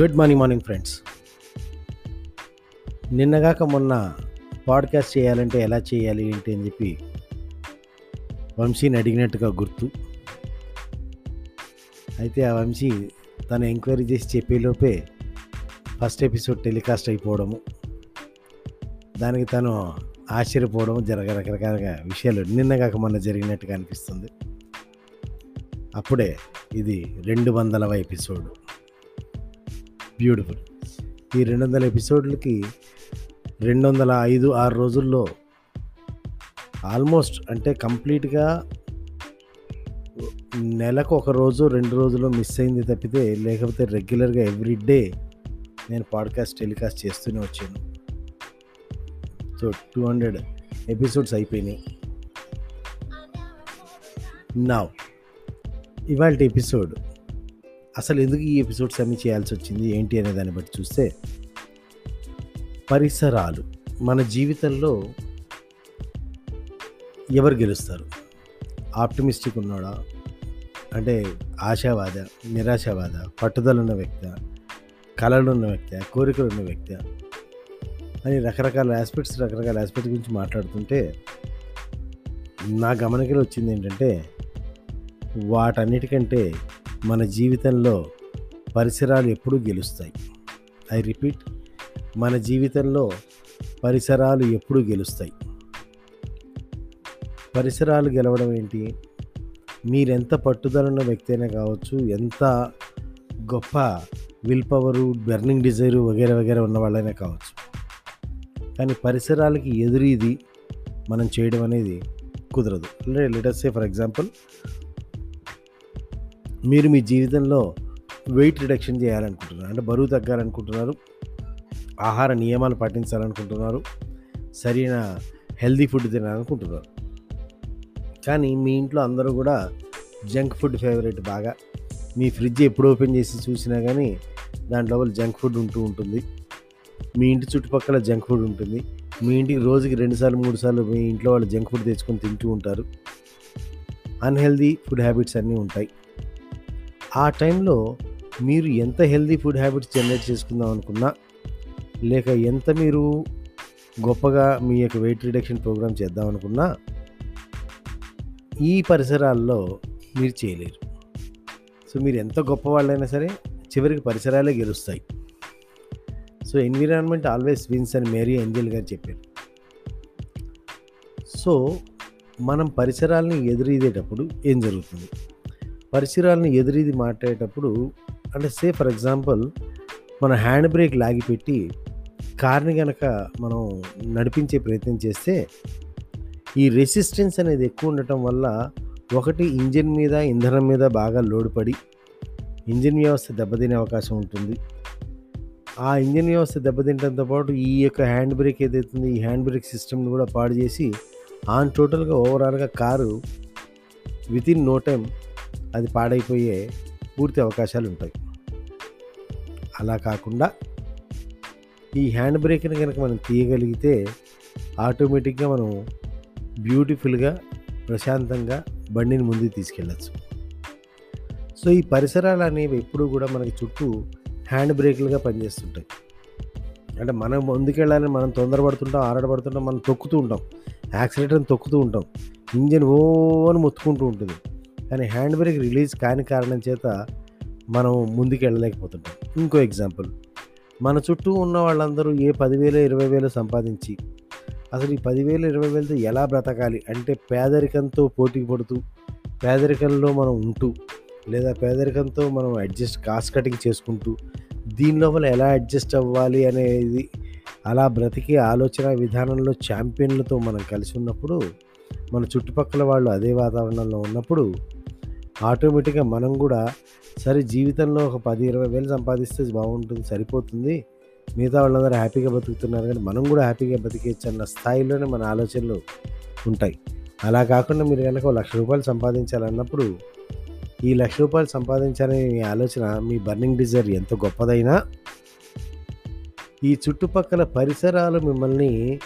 Good morning morning friends నిన్నగాక మొన్న podcast చేయాలంటే ఎలా చేయాలి ఏంటి అని చెప్పి వంశీని అడిగినట్టుగా గుర్తు. అయితే ఆ వంశీ తను ఎంక్వైరీ చేసి చెప్పేలోపే ఫస్ట్ ఎపిసోడ్ టెలికాస్ట్ అయిపోవడము దానికి తను ఆశ్చర్యపోవడం జరగ రకరకాల విషయాలు నిన్నగాక మొన్న జరిగినట్టుగా అనిపిస్తుంది. అప్పుడే ఇది రెండు వందలవ ఎపిసోడ్ బ్యూటిఫుల్. ఈ రెండు వందల ఎపిసోడ్లకి రెండు వందల ఐదు ఆరు రోజుల్లో ఆల్మోస్ట్ అంటే కంప్లీట్గా నెలకు ఒక రోజు రెండు రోజులు మిస్ అయింది తప్పితే లేకపోతే రెగ్యులర్గా ఎవ్రీ డే నేను పాడ్కాస్ట్ టెలికాస్ట్ చేస్తూనే వచ్చాను. సో టూ హండ్రెడ్ ఎపిసోడ్స్ అయిపోయినాయి. నా ఇవాళ ఎపిసోడ్ అసలు ఎందుకు ఈ ఎపిసోడ్స్ అన్ని చేయాల్సి వచ్చింది ఏంటి అనే దాన్ని బట్టి చూస్తే పరిసరాలు. మన జీవితంలో ఎవరు గెలుస్తారు? ఆప్టిమిస్టిక్ ఉన్నాడా? అంటే ఆశావాద నిరాశావాద పట్టుదల ఉన్న వ్యక్తి కళలు ఉన్న వ్యక్తి కోరికలు ఉన్న వ్యక్తి అని రకరకాల ఆస్పెక్ట్స్ రకరకాల ఆస్పెక్ట్స్ గురించి మాట్లాడుతుంటే నా గమనికలో వచ్చింది ఏంటంటే వాటన్నిటికంటే మన జీవితంలో పరిసరాలు ఎప్పుడూ గెలుస్తాయి. ఐ రిపీట్ మన జీవితంలో పరిసరాలు ఎప్పుడూ గెలుస్తాయి. పరిసరాలు గెలవడం ఏంటి? మీరెంత పట్టుదల ఉన్న వ్యక్తి అయినా కావచ్చు ఎంత గొప్ప విల్ పవరు బెర్నింగ్ డిజైరు వగేరే వగేరే ఉన్న వాళ్ళైనా కావచ్చు. కానీ పరిసరాలకి ఎదురీది ఇది మనం చేయడం అనేది కుదరదు. లెటర్స్ సే ఫర్ ఎగ్జాంపుల్ మీరు మీ జీవితంలో వెయిట్ రిడక్షన్ చేయాలనుకుంటున్నారు. అంటే బరువు తగ్గాలనుకుంటున్నారు. ఆహార నియమాలు పాటించాలనుకుంటున్నారు. సరైన హెల్దీ ఫుడ్ తినాలనుకుంటున్నారు. కానీ మీ ఇంట్లో అందరూ కూడా జంక్ ఫుడ్ ఫేవరెట్ బాగా. మీ ఫ్రిడ్జ్ ఎప్పుడు ఓపెన్ చేసి చూసినా కానీ దాంట్లో జంక్ ఫుడ్ ఉంటూ ఉంటుంది. మీ ఇంటి చుట్టుపక్కల జంక్ ఫుడ్ ఉంటుంది. మీ ఇంటికి రోజుకి రెండుసార్లు మూడు సార్లు మీ ఇంట్లో వాళ్ళు జంక్ ఫుడ్ తెచ్చుకొని తింటూ ఉంటారు. అన్హెల్దీ ఫుడ్ హ్యాబిట్స్ అన్నీ ఉంటాయి. ఆ టైంలో మీరు ఎంత హెల్దీ ఫుడ్ హ్యాబిట్స్ జనరేట్ చేసుకుందాం అనుకున్నా లేక ఎంత మీరు గొప్పగా మీ యొక్క వెయిట్ రిడక్షన్ ప్రోగ్రామ్ చేద్దాం అనుకున్నా ఈ పరిసరాల్లో మీరు చేయలేరు. సో మీరు ఎంత గొప్ప వాళ్ళైనా సరే చివరికి పరిసరాలే గెలుస్తాయి. సో ఎన్విరాన్మెంట్ ఆల్వేస్ విన్స్ అని మేరీ ఏంజల్ గారు చెప్పారు. సో మనం పరిసరాలని ఎదురీదేటప్పుడు ఏం జరుగుతుంది? పరిసరాలను ఎదురీది మాట్లాడేటప్పుడు అంటే సే ఫర్ ఎగ్జాంపుల్ మన హ్యాండ్ బ్రేక్ లాగిపెట్టి కార్ని కనుక మనం నడిపించే ప్రయత్నం చేస్తే ఈ రెసిస్టెన్స్ అనేది ఎక్కువ ఉండటం వల్ల ఒకటి ఇంజిన్ మీద ఇంధనం మీద బాగా లోడ్ పడి ఇంజిన్ వ్యవస్థ దెబ్బతినే అవకాశం ఉంటుంది. ఆ ఇంజిన్ వ్యవస్థ దెబ్బతింటంతో పాటు ఈ యొక్క హ్యాండ్ బ్రేక్ ఏదైతుంది ఈ హ్యాండ్ బ్రేక్ సిస్టమ్ని కూడా పాడు చేసి ఆన్ టోటల్గా ఓవరాల్గా కారు వితిన్ నో టైం అది పాడైపోయే పూర్తి అవకాశాలు ఉంటాయి. అలా కాకుండా ఈ హ్యాండ్ బ్రేక్ని కనుక మనం తీయగలిగితే ఆటోమేటిక్గా మనం బ్యూటిఫుల్గా ప్రశాంతంగా బండిని ముందుకు తీసుకెళ్ళచ్చు. సో ఈ పరిసరాలు అనేవి ఎప్పుడూ కూడా మనకి చుట్టూ హ్యాండ్ బ్రేకులుగా పనిచేస్తుంటాయి. అంటే మనం ముందుకెళ్ళాలని మనం తొందరపడుతుంటాం ఆరాటపడుతుంటాం మనం తొక్కుతూ ఉంటాం. యాక్సిలేటర్ని తొక్కుతూ ఉంటాం. ఇంజన్ ఓ అని మొత్తుకుంటూ ఉంటుంది. కానీ హ్యాండ్ బ్రేక్ రిలీజ్ కాని కారణం చేత మనం ముందుకు వెళ్ళలేకపోతుంటాం ఇంకో ఎగ్జాంపుల్. మన చుట్టూ ఉన్న వాళ్ళందరూ ఏ పదివేలు ఇరవై వేలు సంపాదించి అసలు ఈ పదివేలు ఇరవై వేలతో ఎలా బ్రతకాలి అంటే పేదరికంతో పోటీ పడుతూ పేదరికంలో మనం ఉంటూ లేదా పేదరికంతో మనం అడ్జస్ట్ కాస్ట్ కటింగ్ చేసుకుంటూ దీని లోపల ఎలా అడ్జస్ట్ అవ్వాలి అనేది అలా బ్రతికే ఆలోచన విధానంలో ఛాంపియన్లతో మనం కలిసి ఉన్నప్పుడు మన చుట్టుపక్కల వాళ్ళు అదే వాతావరణంలో ఉన్నప్పుడు ఆటోమేటిక్గా మనం కూడా సరే జీవితంలో ఒక పది ఇరవై వేలు సంపాదిస్తే బాగుంటుంది సరిపోతుంది. మిగతా వాళ్ళందరూ హ్యాపీగా బతుకుతున్నారు కానీ మనం కూడా హ్యాపీగా బతికేయచ్చు అన్న స్థాయిలోనే మన ఆలోచనలు ఉంటాయి. అలా కాకుండా మీరు కనుక లక్ష రూపాయలు సంపాదించాలన్నప్పుడు ఈ లక్ష రూపాయలు సంపాదించాలనే మీ ఆలోచన మీ బర్నింగ్ డిజైర్ ఎంత గొప్పదైనా ఈ చుట్టుపక్కల పరిసరాలు మిమ్మల్ని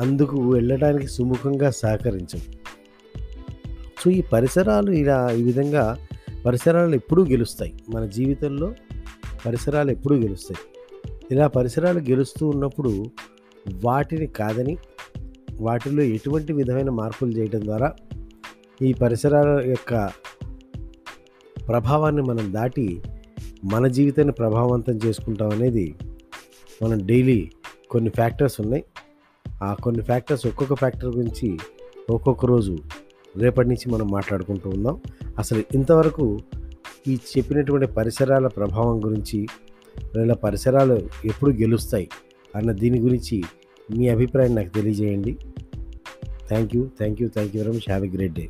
అందుకు వెళ్ళడానికి సుముఖంగా సహకరించవు సో ఈ పరిసరాలు ఇలా ఈ విధంగా పరిసరాలు ఎప్పుడూ గెలుస్తాయి. మన జీవితంలో పరిసరాలు ఎప్పుడూ గెలుస్తాయి. ఇలా పరిసరాలు గెలుస్తూ ఉన్నప్పుడు వాటిని కాదని వాటిలో ఎటువంటి విధమైన మార్పులు చేయడం ద్వారా ఈ పరిసరాల యొక్క ప్రభావాన్ని మనం దాటి మన జీవితాన్ని ప్రభావవంతం చేసుకుంటాం అనేది మనం డైలీ కొన్ని ఫ్యాక్టర్స్ ఉన్నాయి. ఆ కొన్ని ఫ్యాక్టర్స్ ఒక్కొక్క ఫ్యాక్టర్ గురించి ఒక్కొక్క రోజు రేపటి నుంచి మనం మాట్లాడుకుంటూ ఉందాం. అసలు ఇంతవరకు ఈ చెప్పినటువంటి పరిసరాల ప్రభావం గురించి లేదా పరిసరాలు ఎప్పుడు గెలుస్తాయి అన్న దీని గురించి మీ అభిప్రాయం నాకు తెలియజేయండి. Thank you thank you thank you very much. Have a great day.